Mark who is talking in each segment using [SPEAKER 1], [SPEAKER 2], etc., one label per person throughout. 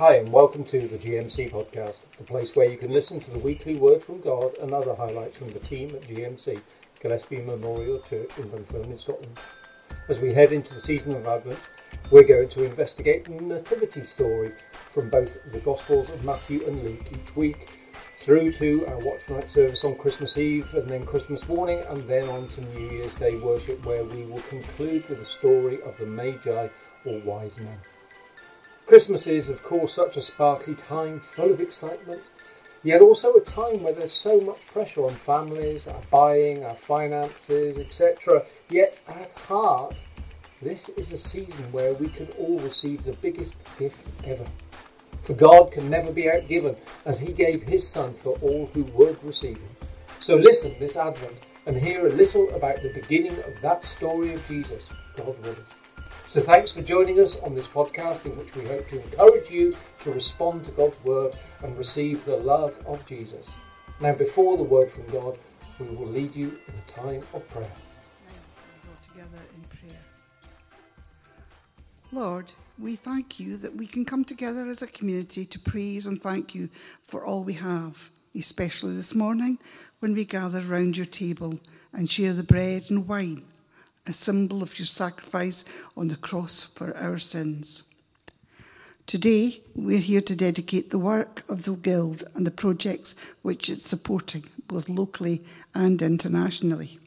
[SPEAKER 1] Hi, and welcome to the GMC podcast, the place where you can listen to the weekly word from God and other highlights from the team at GMC, Gillespie Memorial Church in Dunfermline, Scotland. As we head into the season of Advent, we're going to investigate the Nativity story from both the Gospels of Matthew and Luke each week, through to our Watch Night service on Christmas Eve, and then Christmas morning, and then on to New Year's Day worship, where we will conclude with the story of the Magi or Wise Men. Christmas is, of course, such a sparkly time, full of excitement, yet also a time where there's so much pressure on families, our buying, our finances, etc. Yet at heart, this is a season where we can all receive the biggest gift ever. For God can never be outgiven, as He gave His Son for all who would receive Him. So listen this Advent and hear a little about the beginning of that story of Jesus, God with us. So thanks for joining us on this podcast in which we hope to encourage you to respond to God's word and receive the love of Jesus. Now before the word from God, we will lead you in a time of prayer.
[SPEAKER 2] together in prayer. Lord, we thank you that we can come together as a community to praise and thank you for all we have, especially this morning when we gather round your table and share the bread and wine a symbol of your sacrifice on the cross for our sins. Today, we're here to dedicate the work of the Guild and the projects which it's supporting, both locally and internationally.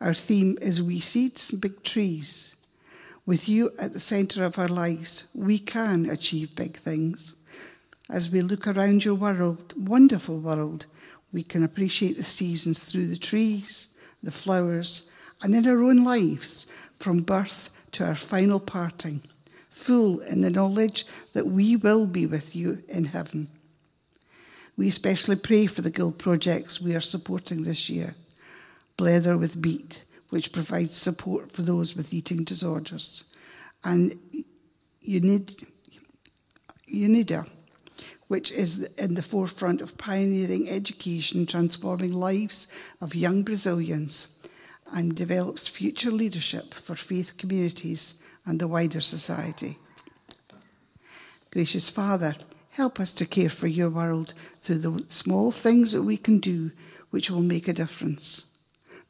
[SPEAKER 2] Our theme is Wee Seeds, Big Trees. With you at the centre of our lives, we can achieve big things. As we look around your world, wonderful world, we can appreciate the seasons through the trees, the flowers, and in our own lives, from birth to our final parting, full in the knowledge that we will be with you in heaven. We especially pray for the Guild projects we are supporting this year. Blether with Beat, which provides support for those with eating disorders, and Unid, UNIDA, which is in the forefront of pioneering education, transforming lives of young Brazilians and develops future leadership for faith communities and the wider society. Gracious Father, help us to care for your world through the small things that we can do which will make a difference.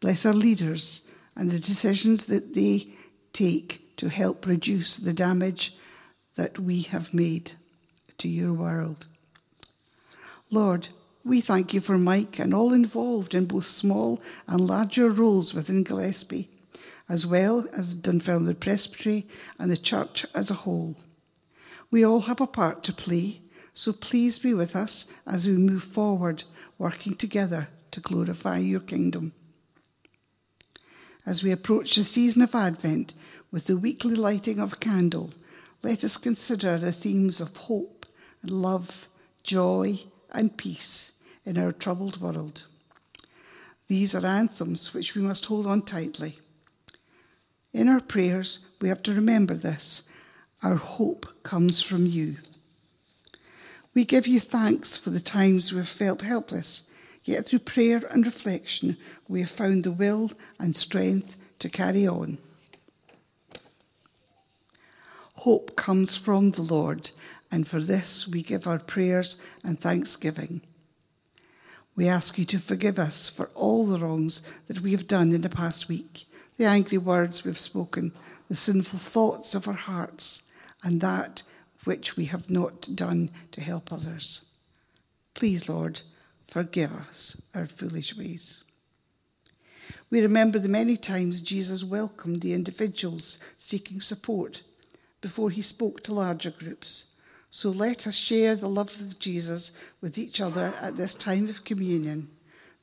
[SPEAKER 2] Bless our leaders and the decisions that they take to help reduce the damage that we have made to your world. Lord, we thank you for Mike and all involved in both small and larger roles within Gillespie, as well as Dunfermline Presbytery and the church as a whole. We all have a part to play, so please be with us as we move forward, working together to glorify your kingdom. As we approach the season of Advent with the weekly lighting of a candle, let us consider the themes of hope, love, joy, and peace in our troubled world. These are anthems which we must hold on tightly. In our prayers, we have to remember this our hope comes from you. We give you thanks for the times we've felt helpless, yet through prayer and reflection, we have found the will and strength to carry on. Hope comes from the Lord, and for this we give our prayers and thanksgiving. We ask you to forgive us for all the wrongs that we have done in the past week, the angry words we've spoken, the sinful thoughts of our hearts, and that which we have not done to help others. Please, Lord, forgive us our foolish ways. We remember the many times Jesus welcomed the individuals seeking support before he spoke to larger groups. So let us share the love of Jesus with each other at this time of communion.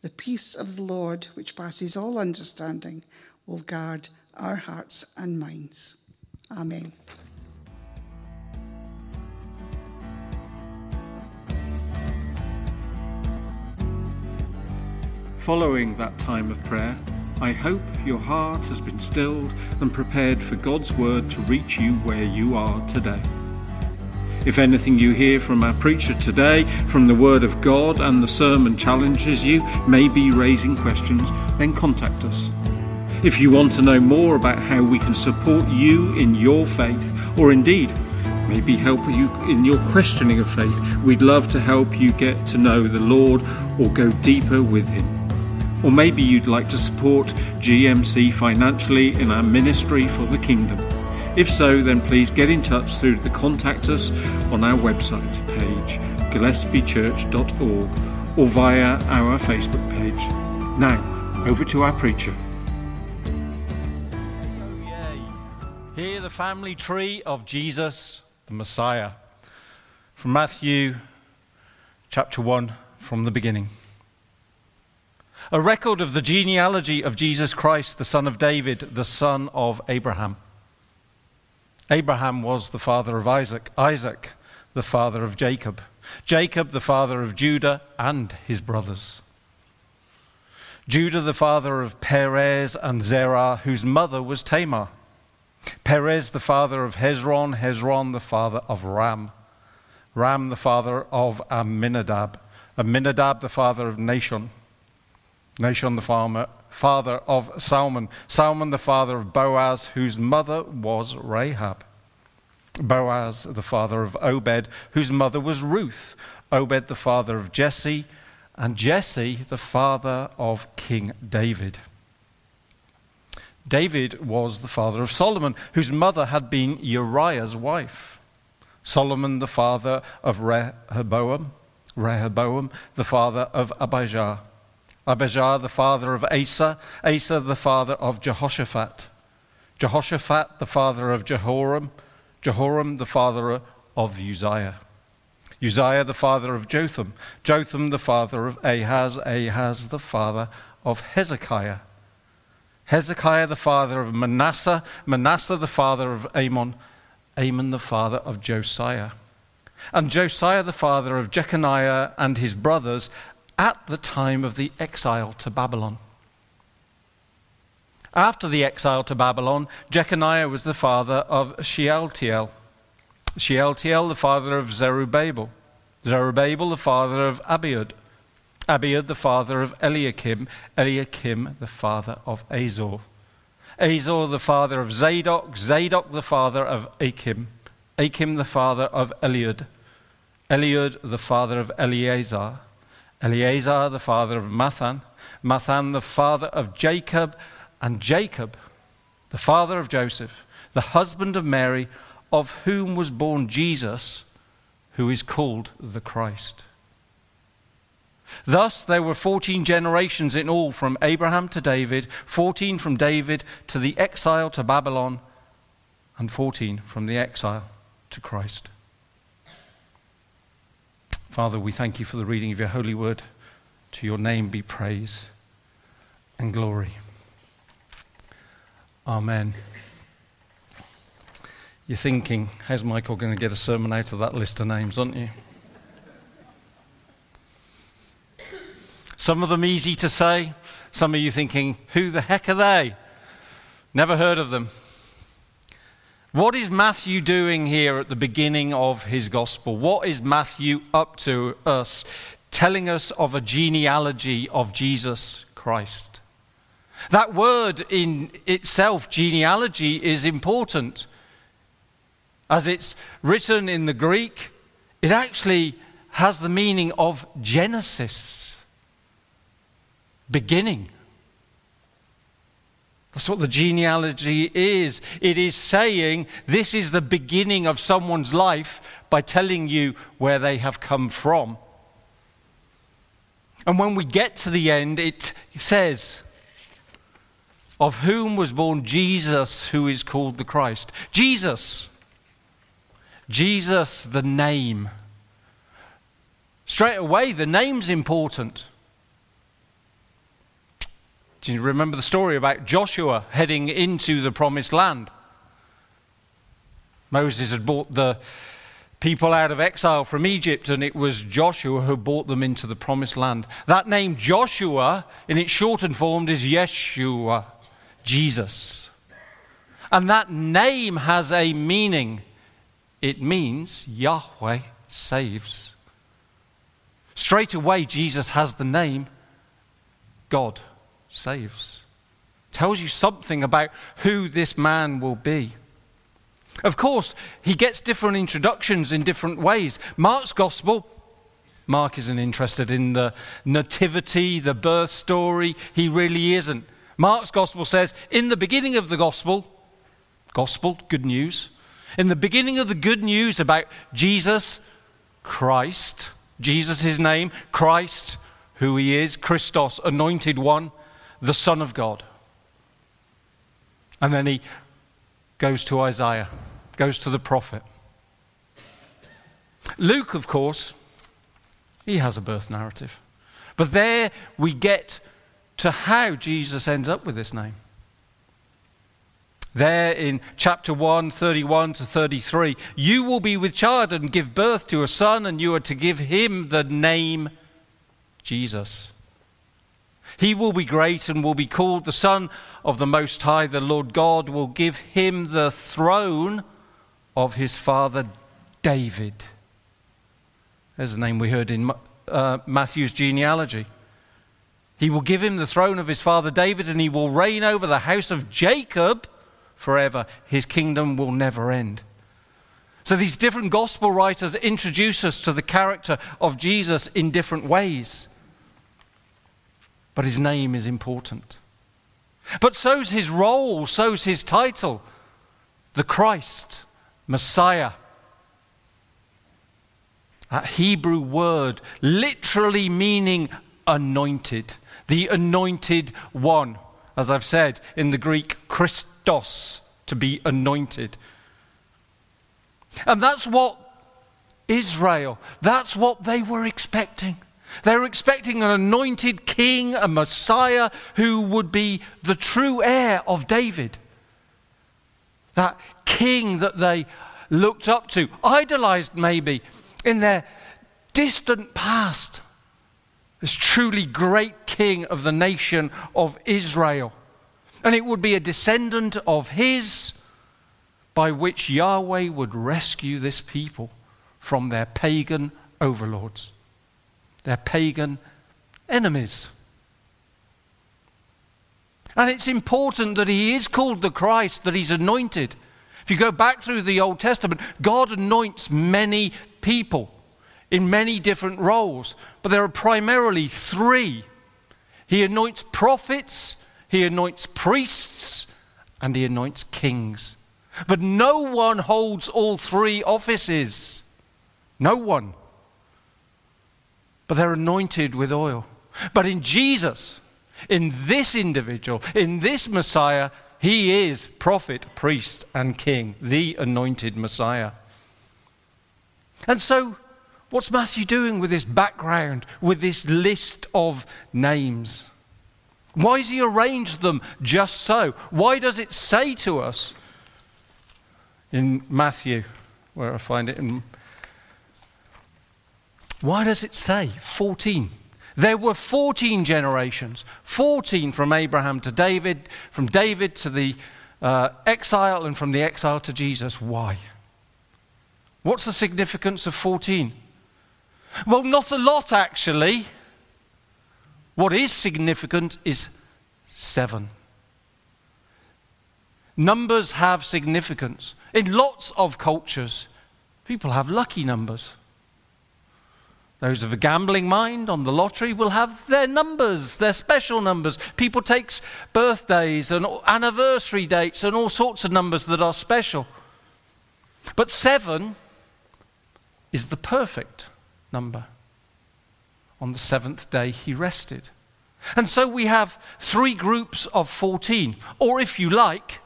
[SPEAKER 2] The peace of the Lord, which passes all understanding, will guard our hearts and minds. Amen.
[SPEAKER 3] Following that time of prayer, I hope your heart has been stilled and prepared for God's word to reach you where you are today. If anything you hear from our preacher today, from the Word of God and the sermon challenges you, may be raising questions, then contact us. If you want to know more about how we can support you in your faith, or indeed maybe help you in your questioning of faith. We'd love to help you get to know the Lord or go deeper with Him. Or maybe you'd like to support GMC financially in our ministry for the kingdom. If so, then please get in touch through the Contact Us on our website page, gillespiechurch.org, or via our Facebook page. Now, over to our preacher.
[SPEAKER 1] Oh, yay. Hear the family tree of Jesus, the Messiah. From Matthew chapter 1, from the beginning. A record of the genealogy of Jesus Christ, the son of David, the son of Abraham. Abraham was the father of Isaac, Isaac, the father of Jacob, Jacob, the father of Judah and his brothers. Judah, the father of Perez and Zerah, whose mother was Tamar. Perez, the father of Hezron, Hezron, the father of Ram. Ram, the father of Amminadab. Amminadab, the father of Nahshon. Nahshon, the farmer, father of Salmon. Salmon, the father of Boaz, whose mother was Rahab. Boaz, the father of Obed, whose mother was Ruth. Obed, the father of Jesse. And Jesse, the father of King David. David was the father of Solomon, whose mother had been Uriah's wife. Solomon, the father of Rehoboam. Rehoboam, the father of Abijah. Abijah, the father of Asa, Asa, the father of Jehoshaphat, Jehoshaphat, the father of Jehoram, Jehoram, the father of Uzziah, Uzziah, the father of Jotham, Jotham, the father of Ahaz, Ahaz, the father of Hezekiah, Hezekiah, the father of Manasseh, Manasseh, the father of Amon, Amon, the father of Josiah, and Josiah, the father of Jeconiah and his brothers, at the time of the exile to Babylon. After the exile to Babylon, Jeconiah was the father of Shealtiel. Shealtiel, the father of Zerubbabel. Zerubbabel, the father of Abiud. Abiud, the father of Eliakim. Eliakim, the father of Azor. Azor, the father of Zadok. Zadok, the father of Achim. Achim, the father of Eliud. Eliud, the father of Eleazar. Eleazar, the father of Matthan, Matthan, the father of Jacob, and Jacob, the father of Joseph, the husband of Mary, of whom was born Jesus, who is called the Christ. Thus, there were 14 generations in all from Abraham to David, 14 from David to the exile to Babylon, and 14 from the exile to Christ. Father, we thank you for the reading of your holy word. To your name be praise and glory. Amen. You're thinking, how's Michael going to get a sermon out of that list of names, aren't you? Some of them easy to say. Some of you thinking, who the heck are they? Never heard of them. What is Matthew doing here at the beginning of his gospel? What is Matthew up to us, telling us of a genealogy of Jesus Christ? That word in itself, genealogy, is important. As it's written in the Greek, it actually has the meaning of Genesis, beginning. That's what the genealogy is. It is saying this is the beginning of someone's life by telling you where they have come from. And when we get to the end, it says, Of whom was born Jesus, who is called the Christ. Jesus. Jesus, the name. Straight away, the name's important. Do you remember the story about Joshua heading into the promised land? Moses had brought the people out of exile from Egypt, and it was Joshua who brought them into the promised land. That name, Joshua, in its shortened form, is Yeshua, Jesus. And that name has a meaning. It means Yahweh saves. Straight away, Jesus has the name God saves. Tells you something about who this man will be. Of course, he gets different introductions in different ways. Mark's gospel, Mark isn't interested in the nativity, the birth story. He really isn't. Mark's gospel says, in the beginning of the gospel, gospel, good news, in the beginning of the good news about Jesus Christ, Jesus, name, Christ, who he is, Christos, anointed one, the Son of God. And then he goes to Isaiah, goes to the prophet. Luke, of course, he has a birth narrative. But there we get to how Jesus ends up with this name. There in chapter 1, 31 to 33, you will be with child and give birth to a son, and you are to give him the name Jesus. He will be great and will be called the Son of the Most High. The Lord God will give him the throne of his father David. There's a name we heard in uh, Matthew's genealogy. He will give him the throne of his father David, and he will reign over the house of Jacob forever. His kingdom will never end. So these different gospel writers introduce us to the character of Jesus in different ways. But his name is important. But so's his role, so's his title the Christ, Messiah. That Hebrew word literally meaning anointed, the anointed one. As I've said in the Greek, Christos, to be anointed. And that's what Israel, that's what they were expecting. They were expecting an anointed king, a Messiah who would be the true heir of David. That king that they looked up to, idolized maybe in their distant past. This truly great king of the nation of Israel. And it would be a descendant of his by which Yahweh would rescue this people from their pagan overlords their pagan enemies. And it's important that he is called the Christ, that he's anointed. If you go back through the Old Testament, God anoints many people in many different roles, but there are primarily three. He anoints prophets, he anoints priests, and he anoints kings. But no one holds all three offices. No one but they're anointed with oil. But in Jesus, in this individual, in this Messiah, he is prophet, priest, and king, the anointed Messiah. And so, what's Matthew doing with this background, with this list of names? Why has he arranged them just so? Why does it say to us in Matthew, where I find it in why does it say 14? There were 14 generations 14 from Abraham to David, from David to the uh, exile, and from the exile to Jesus. Why? What's the significance of 14? Well, not a lot actually. What is significant is seven. Numbers have significance. In lots of cultures, people have lucky numbers. Those of a gambling mind on the lottery will have their numbers, their special numbers. People take birthdays and anniversary dates and all sorts of numbers that are special. But seven is the perfect number. On the seventh day, he rested. And so we have three groups of 14, or if you like,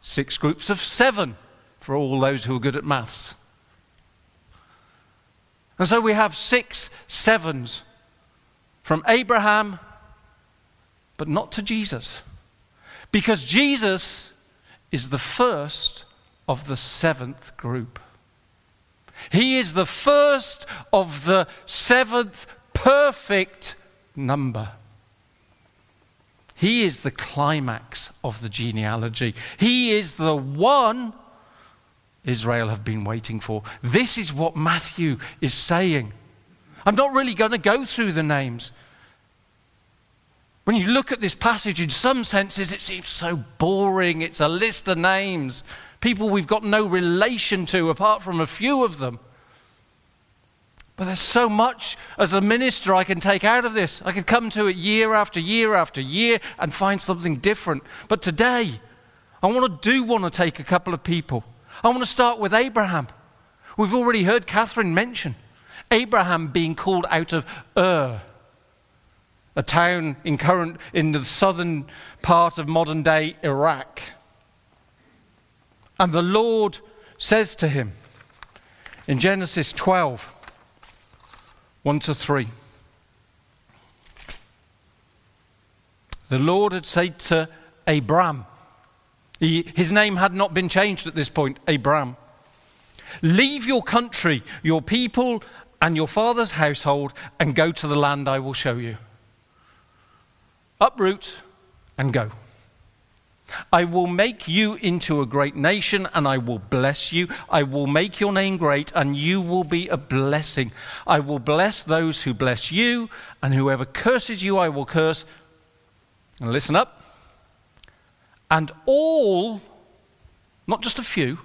[SPEAKER 1] six groups of seven for all those who are good at maths. And so we have six sevens from Abraham, but not to Jesus. Because Jesus is the first of the seventh group. He is the first of the seventh perfect number. He is the climax of the genealogy. He is the one Israel have been waiting for. This is what Matthew is saying. I'm not really going to go through the names. When you look at this passage, in some senses, it seems so boring. It's a list of names. people we've got no relation to apart from a few of them. But there's so much as a minister I can take out of this. I could come to it year after year after year and find something different. But today, I want to do want to take a couple of people. I want to start with Abraham. We've already heard Catherine mention Abraham being called out of Ur, a town in current in the southern part of modern day Iraq. And the Lord says to him in Genesis 12, 1 to 3. The Lord had said to Abram, he, his name had not been changed at this point, Abram. Leave your country, your people, and your father's household, and go to the land I will show you. Uproot and go. I will make you into a great nation and I will bless you. I will make your name great and you will be a blessing. I will bless those who bless you and whoever curses you I will curse. And listen up. And all, not just a few,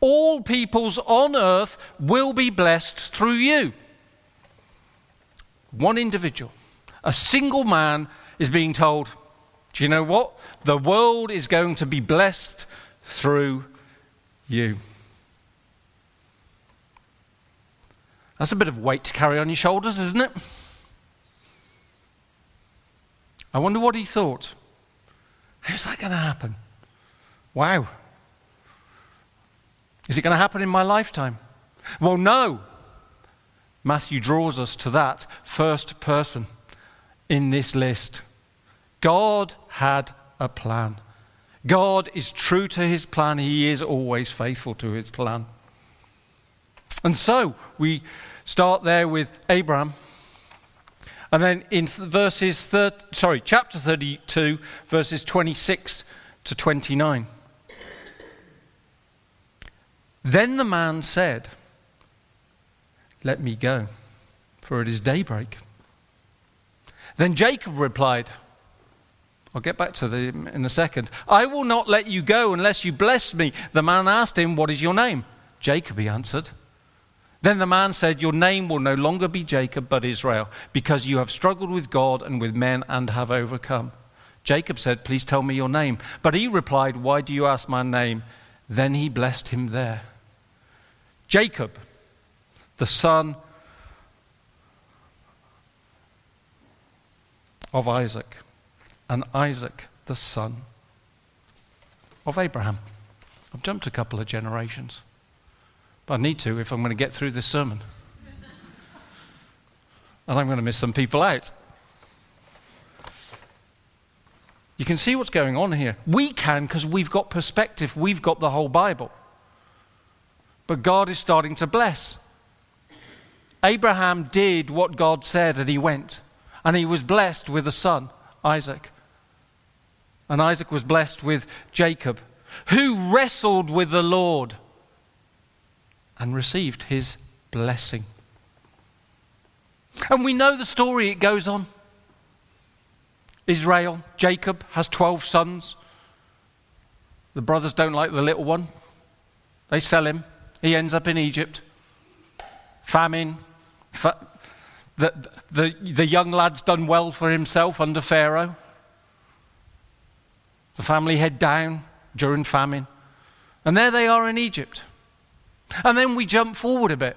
[SPEAKER 1] all peoples on earth will be blessed through you. One individual, a single man, is being told, Do you know what? The world is going to be blessed through you. That's a bit of weight to carry on your shoulders, isn't it? I wonder what he thought. How's that going to happen? Wow. Is it going to happen in my lifetime? Well, no. Matthew draws us to that first person in this list. God had a plan. God is true to his plan. He is always faithful to his plan. And so we start there with Abraham. And then in verses, thir- sorry, chapter 32, verses 26 to 29. Then the man said, Let me go, for it is daybreak. Then Jacob replied, I'll get back to them in a second. I will not let you go unless you bless me. The man asked him, What is your name? Jacob, he answered. Then the man said, Your name will no longer be Jacob, but Israel, because you have struggled with God and with men and have overcome. Jacob said, Please tell me your name. But he replied, Why do you ask my name? Then he blessed him there. Jacob, the son of Isaac, and Isaac, the son of Abraham. I've jumped a couple of generations, but I need to if I'm going to get through this sermon. and I'm going to miss some people out. You can see what's going on here. We can because we've got perspective, we've got the whole Bible. But God is starting to bless. Abraham did what God said and he went. And he was blessed with a son, Isaac. And Isaac was blessed with Jacob, who wrestled with the Lord and received his blessing. And we know the story, it goes on. Israel, Jacob has 12 sons. The brothers don't like the little one. They sell him. He ends up in Egypt. Famine. Fa- the, the, the young lad's done well for himself under Pharaoh. The family head down during famine. And there they are in Egypt. And then we jump forward a bit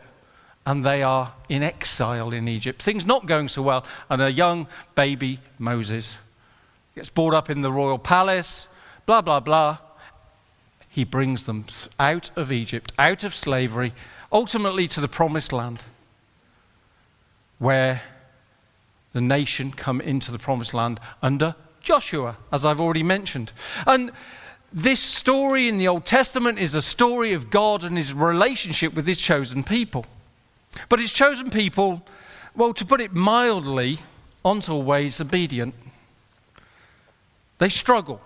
[SPEAKER 1] and they are in exile in Egypt. Things not going so well. And a young baby, Moses, gets brought up in the royal palace, blah, blah, blah. He brings them out of Egypt, out of slavery, ultimately to the promised land, where the nation come into the promised land under Joshua, as I've already mentioned. And this story in the Old Testament is a story of God and his relationship with his chosen people. But his chosen people, well, to put it mildly, aren't always obedient. They struggle.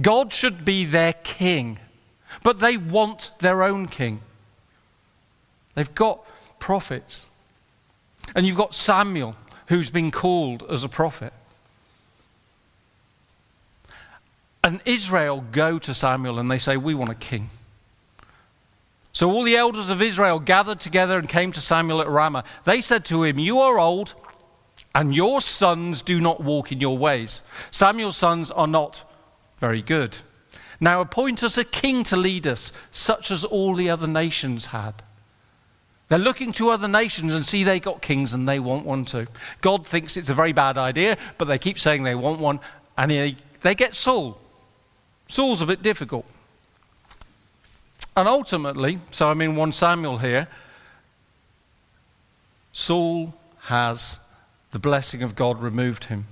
[SPEAKER 1] God should be their king, but they want their own king. They've got prophets. And you've got Samuel, who's been called as a prophet. And Israel go to Samuel and they say, We want a king. So all the elders of Israel gathered together and came to Samuel at Ramah. They said to him, You are old, and your sons do not walk in your ways. Samuel's sons are not very good. Now appoint us a king to lead us, such as all the other nations had. They're looking to other nations and see they got kings and they want one too. God thinks it's a very bad idea, but they keep saying they want one, and he, they get Saul. Saul's a bit difficult. And ultimately, so I'm in 1 Samuel here, Saul has the blessing of God removed him.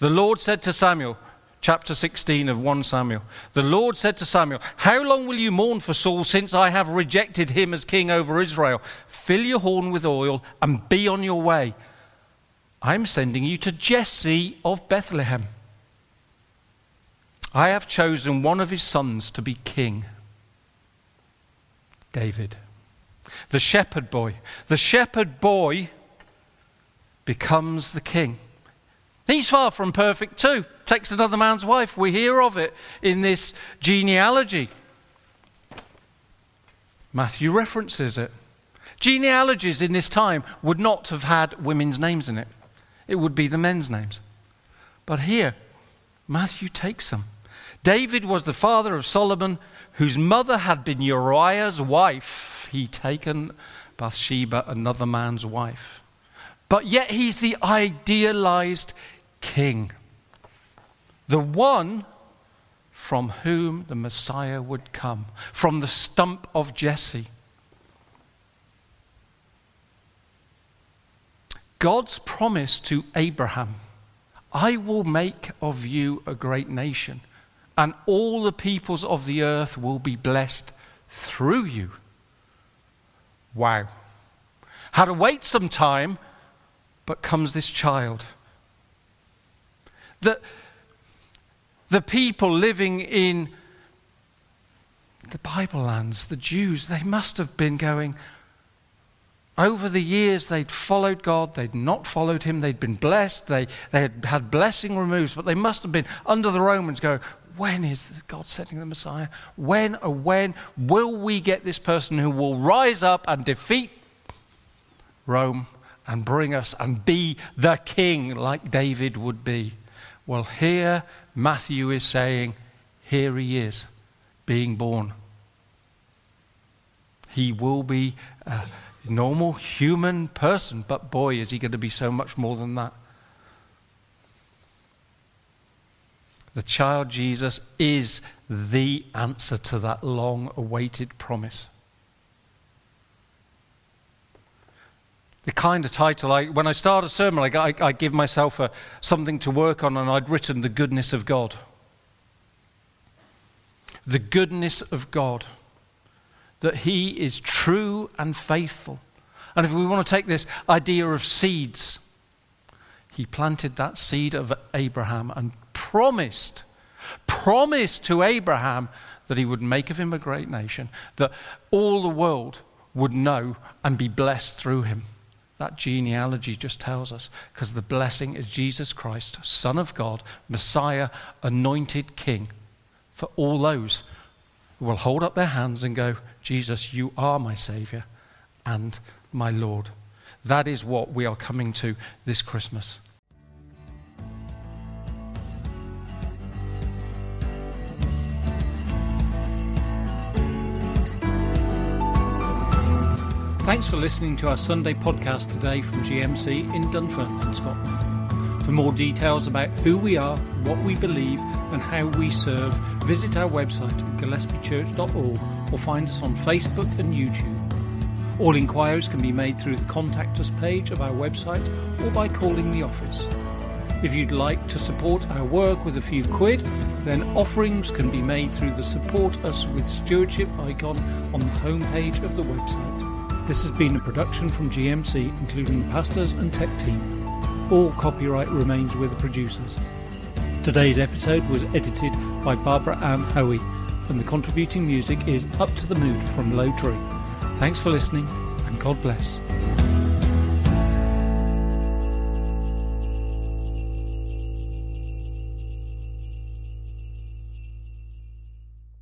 [SPEAKER 1] The Lord said to Samuel, chapter 16 of 1 Samuel, the Lord said to Samuel, How long will you mourn for Saul since I have rejected him as king over Israel? Fill your horn with oil and be on your way. I'm sending you to Jesse of Bethlehem. I have chosen one of his sons to be king. David. The shepherd boy. The shepherd boy becomes the king. He's far from perfect too. Takes another man's wife. We hear of it in this genealogy. Matthew references it. Genealogies in this time would not have had women's names in it, it would be the men's names. But here, Matthew takes them. David was the father of Solomon, whose mother had been Uriah's wife. He'd taken Bathsheba, another man's wife. But yet he's the idealized king, the one from whom the Messiah would come, from the stump of Jesse. God's promise to Abraham I will make of you a great nation and all the peoples of the earth will be blessed through you. Wow. Had to wait some time, but comes this child. The, the people living in the Bible lands, the Jews, they must have been going, over the years, they'd followed God, they'd not followed Him, they'd been blessed, they, they had had blessing removed, but they must have been under the Romans going, when is God sending the Messiah? When, or when will we get this person who will rise up and defeat Rome and bring us and be the king like David would be? Well, here Matthew is saying, here he is, being born. He will be a normal human person, but boy, is he going to be so much more than that. The child Jesus is the answer to that long awaited promise. The kind of title, I, when I start a sermon, I, I, I give myself a, something to work on, and I'd written The Goodness of God. The goodness of God. That He is true and faithful. And if we want to take this idea of seeds, He planted that seed of Abraham and promised, promised to Abraham that he would make of him a great nation, that all the world would know and be blessed through him. That genealogy just tells us, because the blessing is Jesus Christ, Son of God, Messiah, anointed King, for all those who will hold up their hands and go, Jesus, you are my Savior and my Lord. That is what we are coming to this Christmas. Thanks for listening to our Sunday podcast today from GMC in Dunfermline, Scotland. For more details about who we are, what we believe, and how we serve, visit our website at gillespiechurch.org or find us on Facebook and YouTube. All inquiries can be made through the Contact Us page of our website or by calling the office. If you'd like to support our work with a few quid, then offerings can be made through the Support Us with Stewardship icon on the homepage of the website. This has been a production from GMC, including the pastors and tech team. All copyright remains with the producers. Today's episode was edited by Barbara-Anne Hoey, and the contributing music is Up to the Mood from Low Tree. Thanks for listening, and God bless.